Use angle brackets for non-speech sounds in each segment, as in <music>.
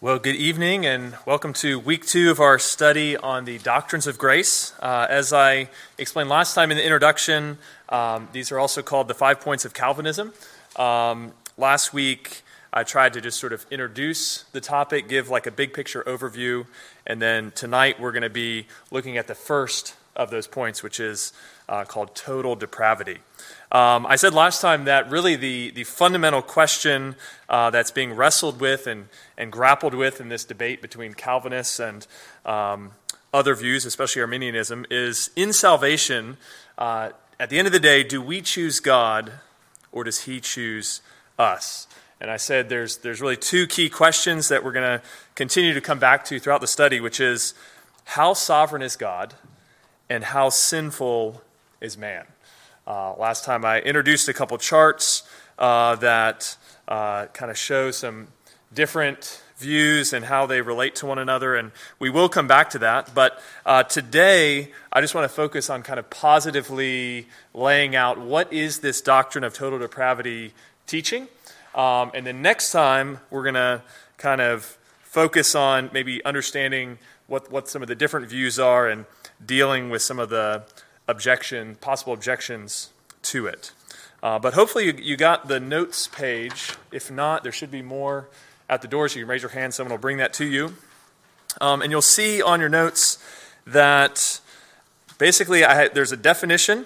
Well, good evening and welcome to week two of our study on the doctrines of grace. Uh, as I explained last time in the introduction, um, these are also called the five points of Calvinism. Um, last week, I tried to just sort of introduce the topic, give like a big picture overview, and then tonight we're going to be looking at the first of those points, which is uh, called total depravity. Um, I said last time that really the, the fundamental question uh, that's being wrestled with and, and grappled with in this debate between Calvinists and um, other views, especially Arminianism, is in salvation, uh, at the end of the day, do we choose God or does He choose us? And I said there's, there's really two key questions that we're going to continue to come back to throughout the study, which is how sovereign is God and how sinful is man? Uh, last time I introduced a couple charts uh, that uh, kind of show some different views and how they relate to one another, and we will come back to that. But uh, today, I just want to focus on kind of positively laying out what is this doctrine of total depravity teaching. Um, and then next time, we're going to kind of focus on maybe understanding what, what some of the different views are and dealing with some of the objection, possible objections to it. Uh, but hopefully you, you, got the notes page. If not, there should be more at the door, so you can raise your hand. Someone will bring that to you. Um, and you'll see on your notes that basically I, there's a definition,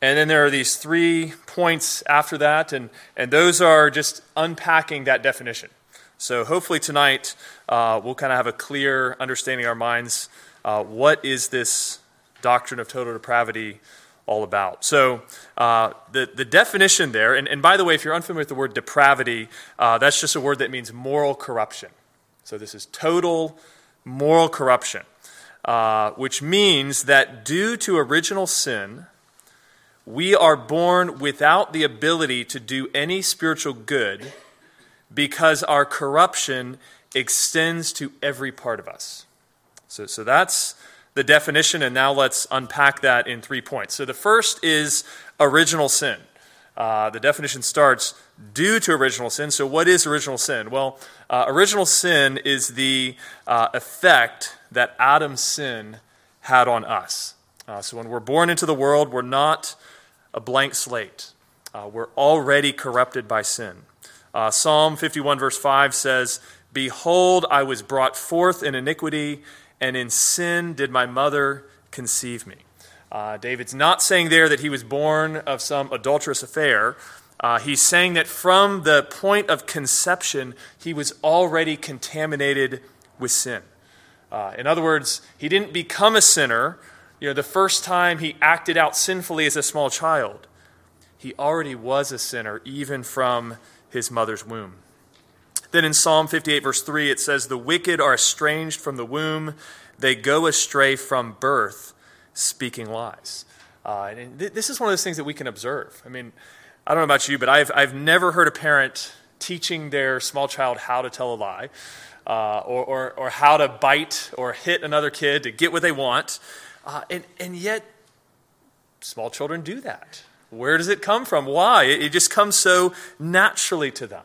and then there are these three points after that, and, and those are just unpacking that definition. So hopefully tonight uh, we'll kind of have a clear understanding in our minds uh, what is this doctrine of total depravity all about. So, uh, the, the definition there, and, and by the way, if you're unfamiliar with the word depravity, uh, that's just a word that means moral corruption. So, this is total moral corruption, uh, which means that due to original sin, we are born without the ability to do any spiritual good because our corruption extends to every part of us. So, so that's the definition, and now let's unpack that in three points. So the first is original sin. Uh, the definition starts due to original sin. So, what is original sin? Well, uh, original sin is the uh, effect that Adam's sin had on us. Uh, so, when we're born into the world, we're not a blank slate, uh, we're already corrupted by sin. Uh, Psalm 51, verse 5 says, Behold, I was brought forth in iniquity and in sin did my mother conceive me. Uh, David's not saying there that he was born of some adulterous affair. Uh, he's saying that from the point of conception, he was already contaminated with sin. Uh, in other words, he didn't become a sinner you know, the first time he acted out sinfully as a small child. He already was a sinner, even from his mother's womb. Then in Psalm 58, verse 3, it says, The wicked are estranged from the womb, they go astray from birth, speaking lies. Uh, and th- this is one of those things that we can observe. I mean, I don't know about you, but I've, I've never heard a parent teaching their small child how to tell a lie uh, or, or, or, how to bite or hit another kid to get what they want. Uh, and, and yet, small children do that. Where does it come from? Why? It, it just comes so naturally to them.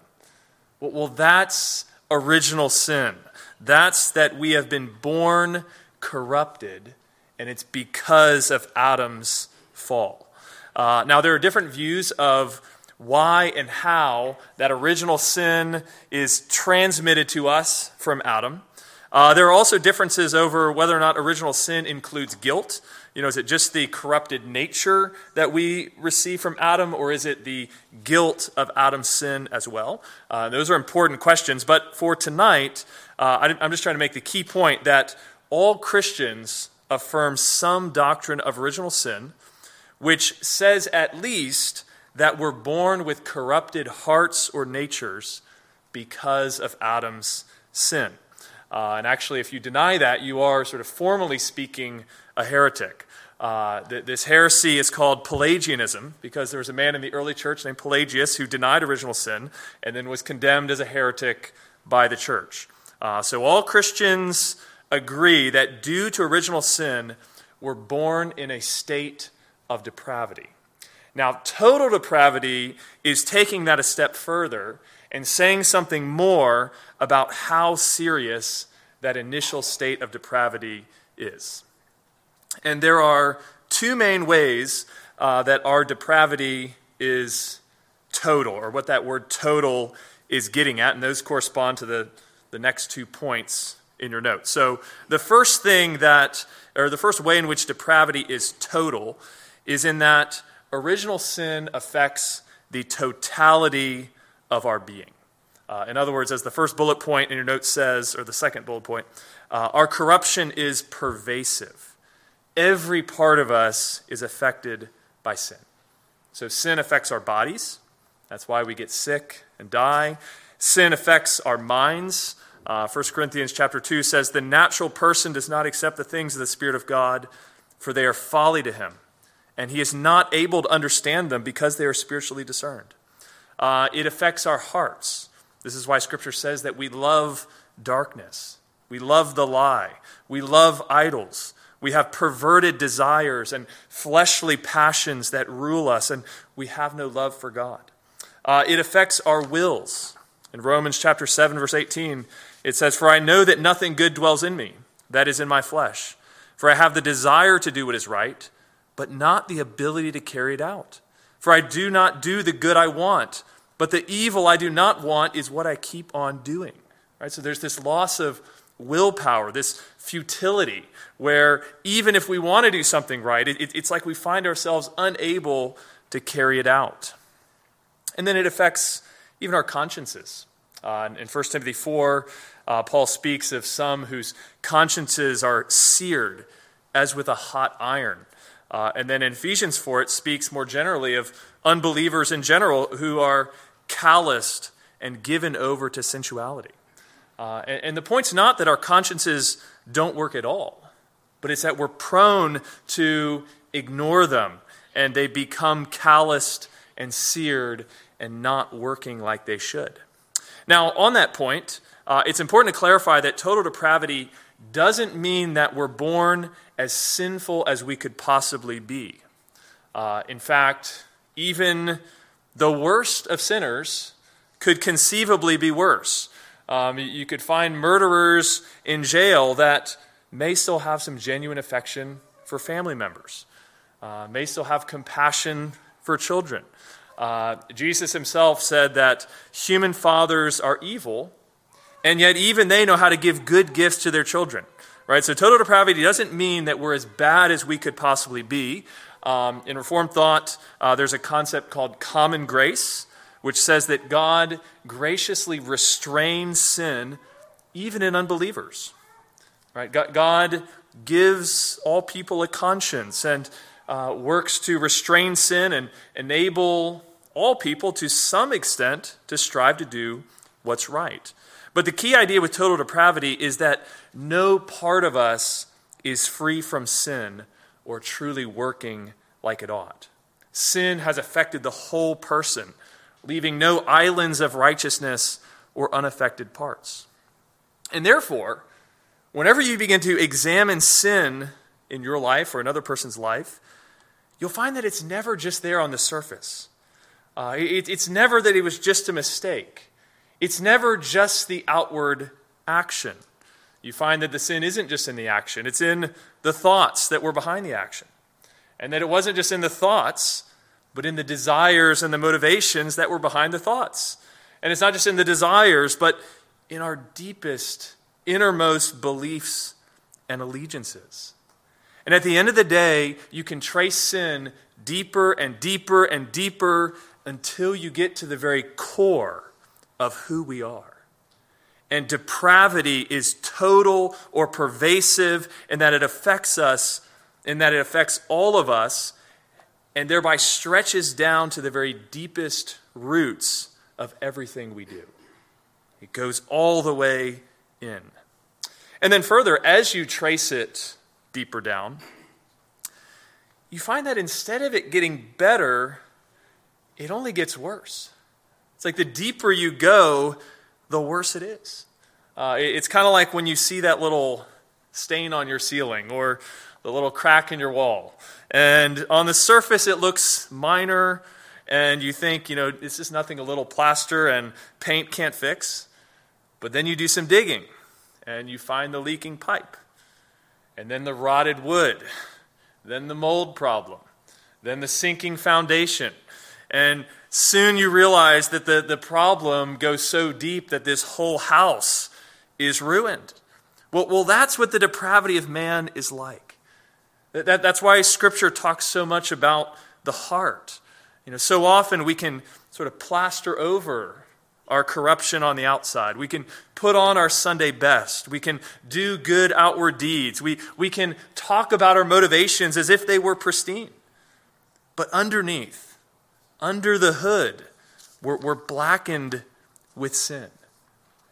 Well, that's original sin. That's that we have been born corrupted, and it's because of Adam's fall. Uh, now, there are different views of why and how that original sin is transmitted to us from Adam. Uh, there are also differences over whether or not original sin includes guilt. You know, is it just the corrupted nature that we receive from Adam, or is it the guilt of Adam's sin as well? Uh, those are important questions. But for tonight, uh, I'm just trying to make the key point that all Christians affirm some doctrine of original sin, which says at least that we're born with corrupted hearts or natures because of Adam's sin. Uh, and actually, if you deny that, you are sort of formally speaking a heretic. Uh, th- this heresy is called Pelagianism because there was a man in the early church named Pelagius who denied original sin and then was condemned as a heretic by the church. Uh, so all Christians agree that due to original sin, we're born in a state of depravity. Now, total depravity is taking that a step further and saying something more about how serious that initial state of depravity is. And there are two main ways uh, that our depravity is total, or what that word total is getting at, and those correspond to the, the next two points in your notes. So, the first thing that, or the first way in which depravity is total, is in that original sin affects the totality of our being. Uh, in other words, as the first bullet point in your note says, or the second bullet point, uh, our corruption is pervasive. Every part of us is affected by sin. So sin affects our bodies. That's why we get sick and die. Sin affects our minds. Uh, 1 Corinthians chapter 2 says, The natural person does not accept the things of the Spirit of God, for they are folly to him, and he is not able to understand them because they are spiritually discerned. Uh, it affects our hearts. This is why Scripture says that we love darkness, we love the lie, we love idols. We have perverted desires and fleshly passions that rule us, and we have no love for God. Uh, it affects our wills. In Romans chapter 7, verse 18, it says, For I know that nothing good dwells in me, that is in my flesh. For I have the desire to do what is right, but not the ability to carry it out. For I do not do the good I want, but the evil I do not want is what I keep on doing. Right? So there's this loss of willpower, this futility, where even if we want to do something right, it, it's like we find ourselves unable to carry it out. And then it affects even our consciences. Uh, in 1 Timothy 4, uh, Paul speaks of some whose consciences are seared as with a hot iron. Uh, and then in Ephesians 4, it speaks more generally of unbelievers in general who are calloused and given over to sensuality. Uh, and, and the point's not that our consciences don't work at all, but it's that we're prone to ignore them and they become calloused and seared and not working like they should. Now, on that point, uh, it's important to clarify that total depravity doesn't mean that we're born as sinful as we could possibly be. Uh, in fact, even the worst of sinners could conceivably be worse. Um, you could find murderers in jail that may still have some genuine affection for family members, uh, may still have compassion for children. Uh, Jesus himself said that human fathers are evil, and yet even they know how to give good gifts to their children. Right? So total depravity doesn't mean that we're as bad as we could possibly be. Um, in Reformed thought, uh, there's a concept called common grace, which says that God graciously restrains sin even in unbelievers. Right? God gives all people a conscience and uh, works to restrain sin and enable all people to some extent to strive to do what's right. But the key idea with total depravity is that no part of us is free from sin or truly working like it ought. Sin has affected the whole person, leaving no islands of righteousness or unaffected parts. And therefore, whenever you begin to examine sin in your life or another person's life, you'll find that it's never just there on the surface. Uh, it, it's never that it was just a mistake. It's never just the outward action. You find that the sin isn't just in the action, it's in the thoughts that were behind the action. And that it wasn't just in the thoughts, but in the desires and the motivations that were behind the thoughts. And it's not just in the desires, but in our deepest, innermost beliefs and allegiances. And at the end of the day, you can trace sin deeper and deeper and deeper until you get to the very core of who we are. And depravity is total or pervasive in that it affects us, in that it affects all of us, and thereby stretches down to the very deepest roots of everything we do. It goes all the way in. And then further, as you trace it deeper down, you find that instead of it getting better, it only gets worse. It's like the deeper you go, the worse it is. Uh, it's kind of like when you see that little stain on your ceiling or the little crack in your wall. And on the surface, it looks minor and you think, you know, it's just nothing a little plaster and paint can't fix. But then you do some digging and you find the leaking pipe, and then the rotted wood, then the mold problem, then the sinking foundation. And soon you realize that the, the problem goes so deep that this whole house is ruined. Well, well, that's what the depravity of man is like. That, that, that's why Scripture talks so much about the heart. You know, so often we can sort of plaster over our corruption on the outside. We can put on our Sunday best. We can do good outward deeds. We, we can talk about our motivations as if they were pristine. But underneath, under the hood, we're, we're blackened with sin.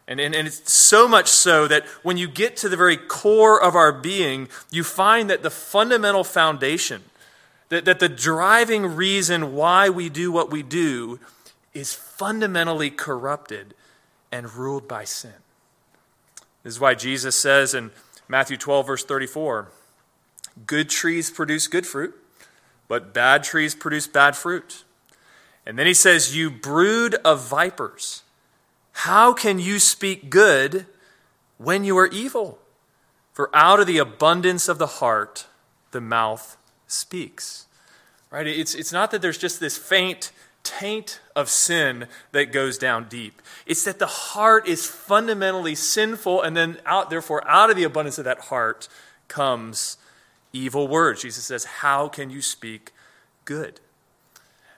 And, and, and it's so much so that when you get to the very core of our being, you find that the fundamental foundation, that, that the driving reason why we do what we do, is fundamentally corrupted and ruled by sin. This is why Jesus says in Matthew 12, verse 34 good trees produce good fruit, but bad trees produce bad fruit. And then he says, You brood of vipers. How can you speak good when you are evil? For out of the abundance of the heart, the mouth speaks. Right? It's, it's not that there's just this faint taint of sin that goes down deep. It's that the heart is fundamentally sinful, and then out, therefore, out of the abundance of that heart comes evil words. Jesus says, How can you speak good?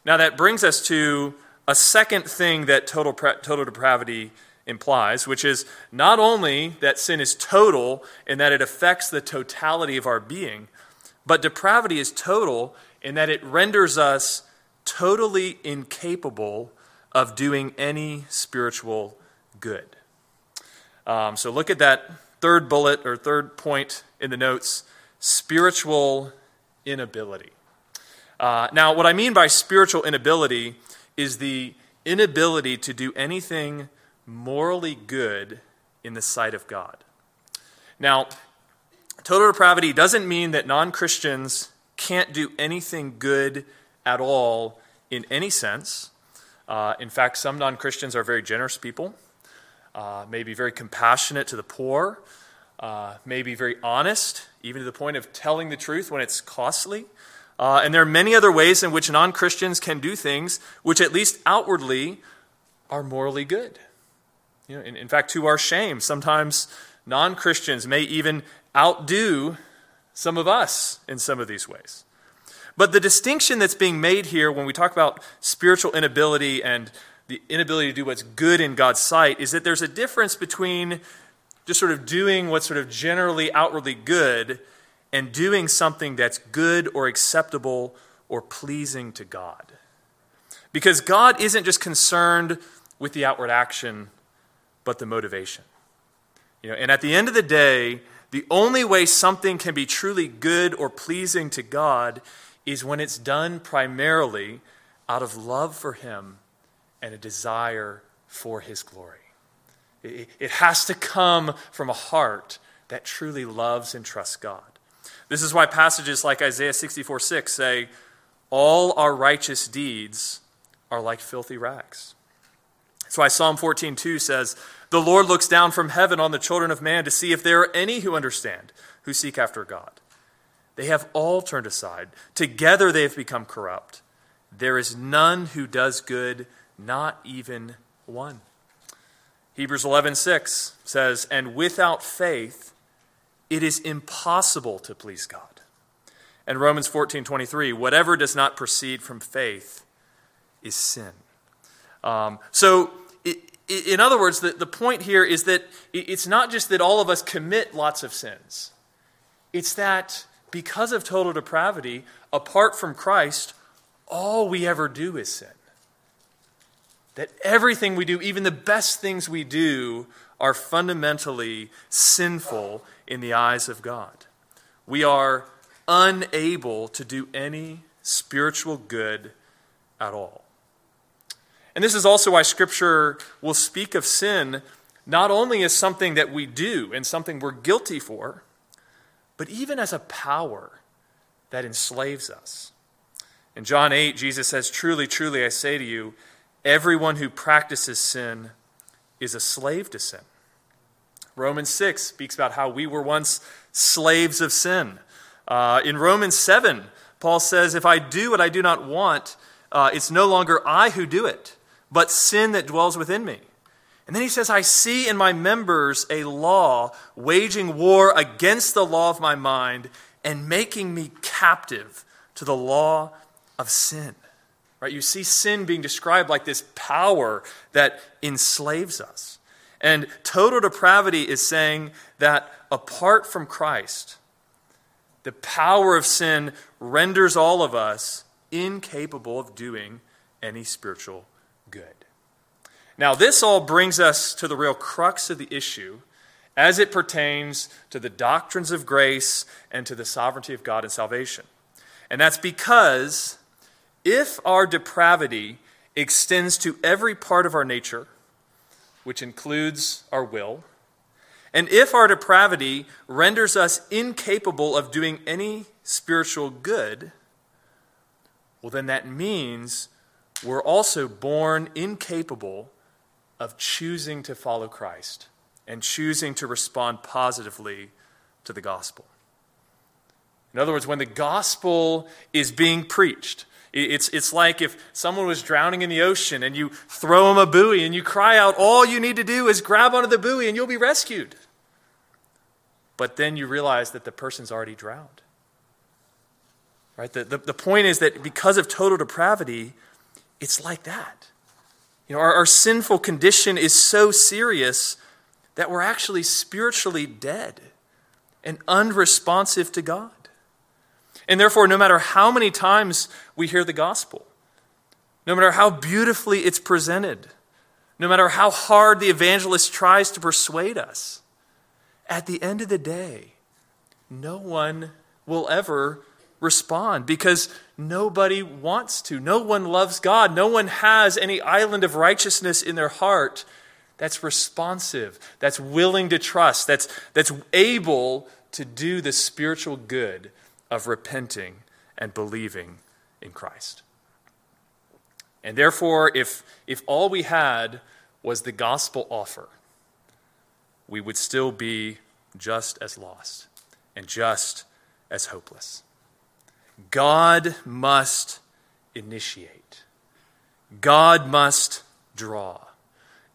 Now, that brings us to a second thing that total, total depravity implies, which is not only that sin is total in that it affects the totality of our being, but depravity is total in that it renders us totally incapable of doing any spiritual good. Um, so look at that third bullet or third point in the notes spiritual inability. Uh, now, what I mean by spiritual inability is the inability to do anything morally good in the sight of God. Now, total depravity doesn't mean that non Christians can't do anything good at all in any sense. Uh, in fact, some non Christians are very generous people, uh, maybe very compassionate to the poor, uh, maybe very honest, even to the point of telling the truth when it's costly. Uh, and there are many other ways in which non Christians can do things which, at least outwardly, are morally good. You know, in, in fact, to our shame, sometimes non Christians may even outdo some of us in some of these ways. But the distinction that's being made here when we talk about spiritual inability and the inability to do what's good in God's sight is that there's a difference between just sort of doing what's sort of generally outwardly good and doing something that's good or acceptable or pleasing to God. Because God isn't just concerned with the outward action, but the motivation. You know, and at the end of the day, the only way something can be truly good or pleasing to God is when it's done primarily out of love for Him and a desire for His glory. It has to come from a heart that truly loves and trusts God. This is why passages like Isaiah 64 6 say, All our righteous deeds are like filthy rags. That's why Psalm 14 2 says, The Lord looks down from heaven on the children of man to see if there are any who understand, who seek after God. They have all turned aside. Together they have become corrupt. There is none who does good, not even one. Hebrews 11:6 says, "And without faith it is impossible to please God. And Romans 14 23, whatever does not proceed from faith is sin. Um, so, it, in other words, the, the point here is that it's not just that all of us commit lots of sins, it's that because of total depravity, apart from Christ, all we ever do is sin. That everything we do, even the best things we do, are fundamentally sinful in the eyes of God. We are unable to do any spiritual good at all. And this is also why Scripture will speak of sin not only as something that we do and something we're guilty for, but even as a power that enslaves us. In John 8, Jesus says, Truly, truly, I say to you, everyone who practices sin is a slave to sin. Romans 6 speaks about how we were once slaves of sin. Uh, in Romans 7, Paul says, If I do what I do not want, uh, it's no longer I who do it, but sin that dwells within me. And then he says, I see in my members a law waging war against the law of my mind and making me captive to the law of sin. Right? You see sin being described like this power that enslaves us. And total depravity is saying that apart from Christ, the power of sin renders all of us incapable of doing any spiritual good. Now, this all brings us to the real crux of the issue as it pertains to the doctrines of grace and to the sovereignty of God and salvation. And that's because if our depravity extends to every part of our nature, which includes our will, and if our depravity renders us incapable of doing any spiritual good, well, then that means we're also born incapable of choosing to follow Christ and choosing to respond positively to the gospel. In other words, when the gospel is being preached, it's, it's like if someone was drowning in the ocean and you throw them a buoy and you cry out, all you need to do is grab onto the buoy and you'll be rescued. But then you realize that the person's already drowned. Right? The, the, the point is that because of total depravity, it's like that. You know, our, our sinful condition is so serious that we're actually spiritually dead and unresponsive to God. And therefore, no matter how many times we hear the gospel, no matter how beautifully it's presented, no matter how hard the evangelist tries to persuade us, at the end of the day, no one will ever respond because nobody wants to. No one loves God. No one has any island of righteousness in their heart that's responsive, that's willing to trust, that's, that's able to do the spiritual good of repenting and believing in Christ. And therefore, if, if all we had was the gospel offer, we would still be just as lost and just as hopeless. God must initiate, God must draw.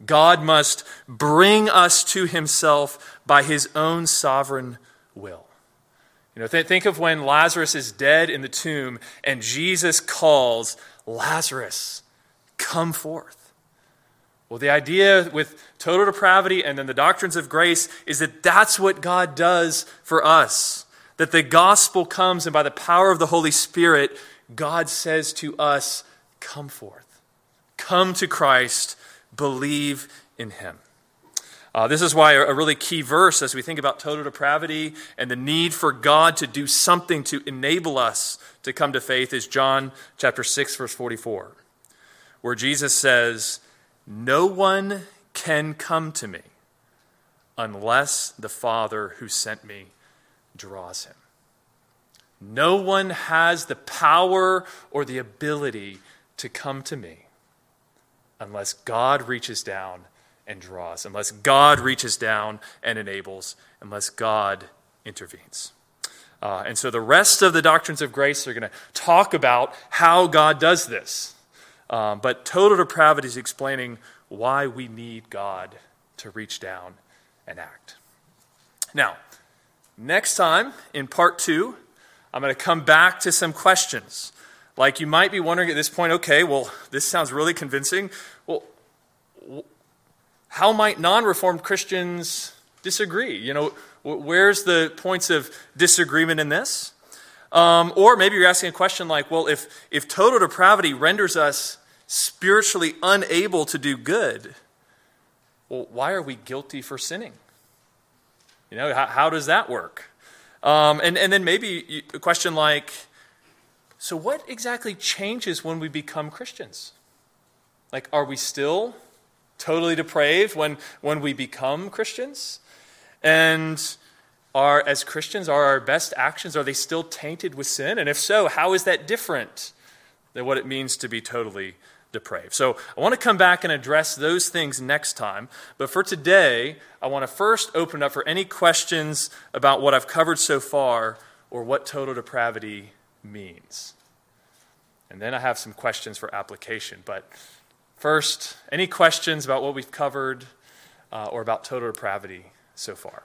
God must bring us to himself by his own sovereign will. You know, th- think of when Lazarus is dead in the tomb and Jesus calls, Lazarus, come forth. Well, the idea with total depravity and then the doctrines of grace is that that's what God does for us that the gospel comes, and by the power of the Holy Spirit, God says to us, Come forth. Come to Christ. Believe in him. Uh, this is why a really key verse as we think about total depravity and the need for God to do something to enable us to come to faith is John chapter 6, verse 44, where Jesus says, No one can come to me unless the Father who sent me draws him. No one has the power or the ability to come to me unless God reaches down and draws, unless God reaches down and enables, unless God intervenes. Uh, and so the rest of the doctrines of grace are going to talk about how God does this. Um, but total depravity is explaining why we need God to reach down and act. Now, Next time, in part two, I'm going to come back to some questions. Like you might be wondering at this point, okay, well, this sounds really convincing. Well, how might non reformed Christians disagree? You know, where's the points of disagreement in this? Um, or maybe you're asking a question like, well, if, if total depravity renders us spiritually unable to do good, well, why are we guilty for sinning? You know, how, how does that work? Um, and, and then maybe a question like, so what exactly changes when we become Christians? Like, are we still totally depraved when, when we become Christians? And are, as Christians, are our best actions, are they still tainted with sin? And if so, how is that different than what it means to be totally depraved. So I want to come back and address those things next time. But for today, I want to first open up for any questions about what I've covered so far or what total depravity means. And then I have some questions for application. But first, any questions about what we've covered uh, or about total depravity so far?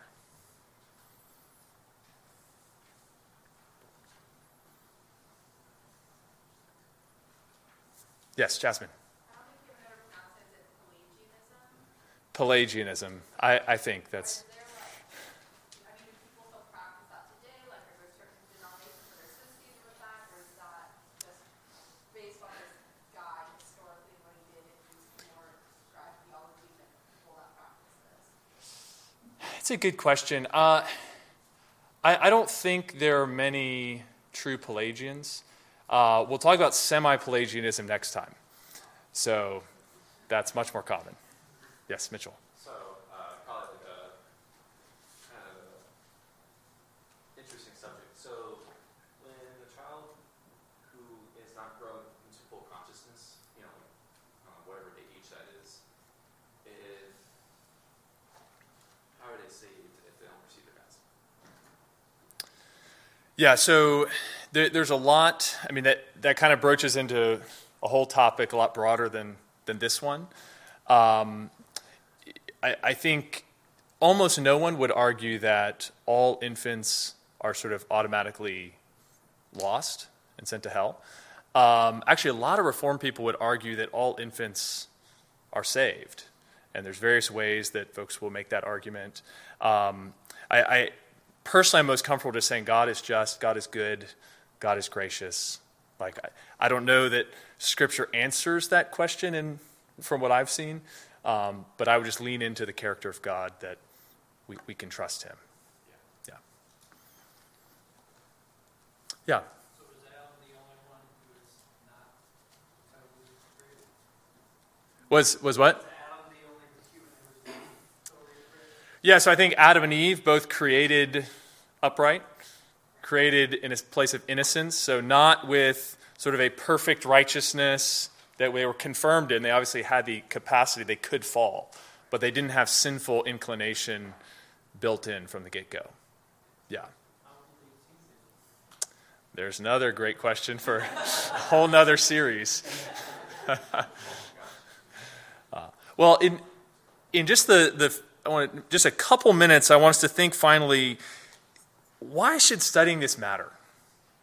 Yes, Jasmine. Pelagianism. I, I think that's. It's a good question. Uh, I, I, don't think there are many true Pelagians. Uh, we'll talk about semi Pelagianism next time. So that's much more common. Yes, Mitchell. So, uh, call like a kind of interesting subject. So, when a child who is not grown into full consciousness, you know, uh, whatever age that is, if how are saved if they don't receive the gospel? Yeah, so there, there's a lot. I mean, that, that kind of broaches into a whole topic a lot broader than, than this one. Um, I, I think almost no one would argue that all infants are sort of automatically lost and sent to hell. Um, actually, a lot of Reformed people would argue that all infants are saved. And there's various ways that folks will make that argument. Um, I, I, personally, I'm most comfortable just saying God is just, God is good, God is gracious. Like, I, I don't know that Scripture answers that question in, from what I've seen, um, but I would just lean into the character of God that we, we can trust Him. Yeah. Yeah. So is Adam the only one who is not totally created? Was, was what? Yeah, so I think Adam and Eve both created upright, created in a place of innocence, so not with sort of a perfect righteousness that they were confirmed in. They obviously had the capacity, they could fall, but they didn't have sinful inclination built in from the get go. Yeah. There's another great question for <laughs> a whole nother series. <laughs> uh, well, in, in just the, the I want just a couple minutes, I want us to think finally why should studying this matter?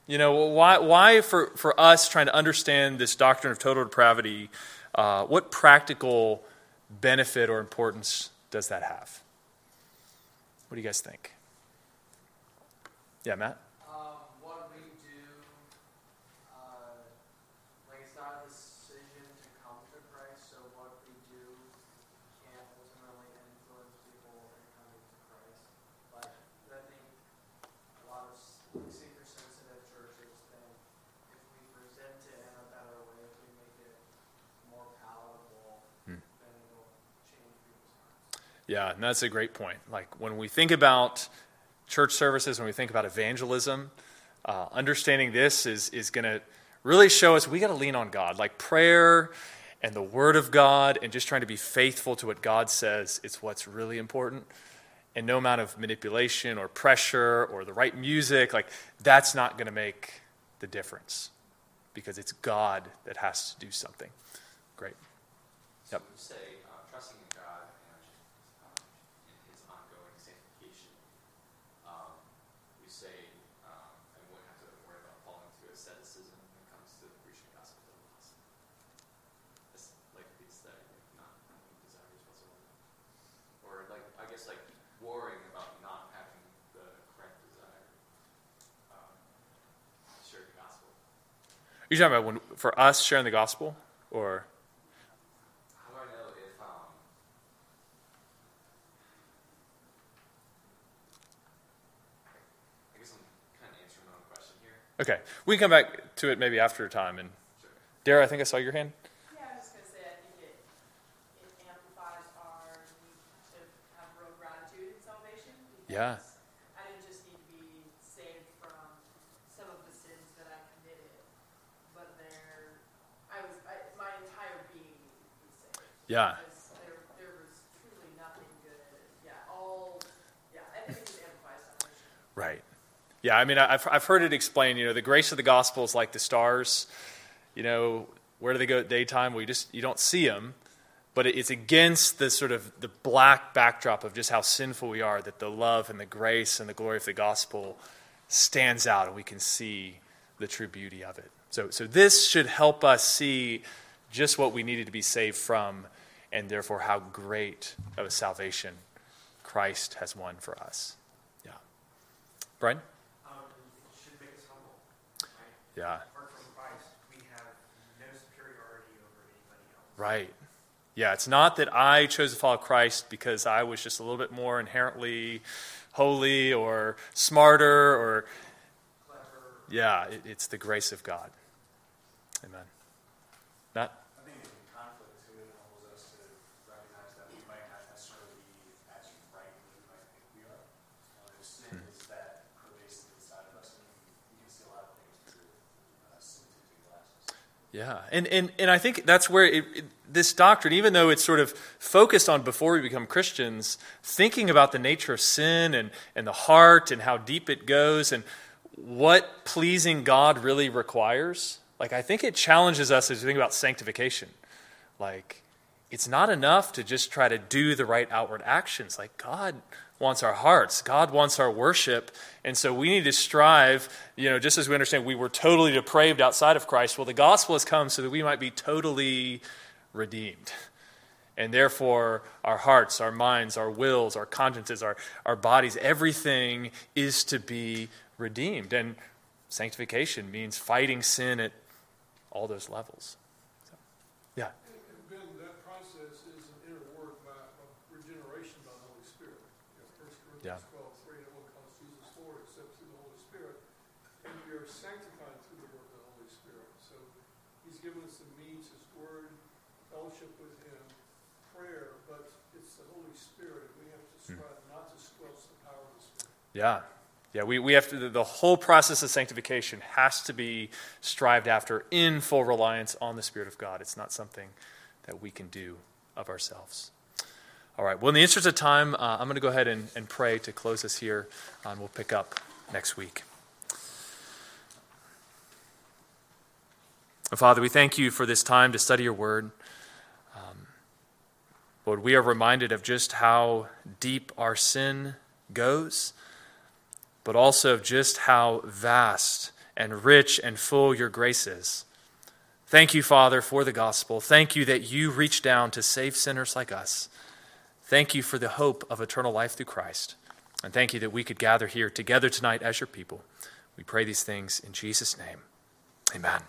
You know, why, why for, for us trying to understand this doctrine of total depravity, uh, what practical benefit or importance does that have? What do you guys think? Yeah, Matt? Yeah, and that's a great point. Like when we think about church services, when we think about evangelism, uh, understanding this is, is going to really show us we got to lean on God. Like prayer and the Word of God and just trying to be faithful to what God says, it's what's really important. And no amount of manipulation or pressure or the right music, like that's not going to make the difference because it's God that has to do something. Great. Yep. So You're talking about when, for us sharing the gospel, or? How do I know if um, I guess I'm kind of answering my own question here. Okay, we can come back to it maybe after a time. And sure. Dara, I think I saw your hand. Yeah, I was going to say I think it, it amplifies our need to have real gratitude in salvation. Yeah. Yeah. There, there was truly nothing good, yeah, all, yeah, I think it just amplifies salvation. Right. Yeah, I mean, I've, I've heard it explained, you know, the grace of the gospel is like the stars. You know, where do they go at daytime? Well, you just, you don't see them. But it's against the sort of the black backdrop of just how sinful we are that the love and the grace and the glory of the gospel stands out and we can see the true beauty of it. So, so this should help us see just what we needed to be saved from and therefore how great of a salvation Christ has won for us. Yeah. Brian? Um, it should make us humble. Right? Yeah. Christ, no superiority over anybody else. Right. Yeah, it's not that I chose to follow Christ because I was just a little bit more inherently holy or smarter or, Clever. yeah, it, it's the grace of God. Amen. Matt? I think in conflict too, it enables us to recognize that we might not necessarily be as right as we might think we are. Uh, if sin is that pervasive inside of us, and we can see a lot of things through uh, sin-tinted glasses. Yeah, and, and, and I think that's where it, it, this doctrine, even though it's sort of focused on before we become Christians, thinking about the nature of sin and, and the heart and how deep it goes and what pleasing God really requires, like I think it challenges us as we think about sanctification. Like, it's not enough to just try to do the right outward actions. Like, God wants our hearts, God wants our worship. And so we need to strive, you know, just as we understand we were totally depraved outside of Christ. Well, the gospel has come so that we might be totally redeemed. And therefore, our hearts, our minds, our wills, our consciences, our, our bodies, everything is to be redeemed. And sanctification means fighting sin at all those levels. So, yeah. And Ben, that process is an inner work by, of regeneration by the Holy Spirit. You know, First Yeah. Corinthians twelve, three, no one calls Jesus Lord except through the Holy Spirit. And we are sanctified through the work of the Holy Spirit. So he's given us the means, his word, fellowship with him, prayer, but it's the Holy Spirit, and we have to Hmm. strive not to squelch the power of the Spirit. Yeah. Yeah, we, we have to, the whole process of sanctification has to be strived after in full reliance on the Spirit of God. It's not something that we can do of ourselves. All right, well, in the interest of time, uh, I'm going to go ahead and, and pray to close us here, and we'll pick up next week. Father, we thank you for this time to study your word. Um, Lord, we are reminded of just how deep our sin goes but also just how vast and rich and full your grace is. Thank you, Father, for the gospel. Thank you that you reach down to save sinners like us. Thank you for the hope of eternal life through Christ. And thank you that we could gather here together tonight as your people. We pray these things in Jesus' name. Amen.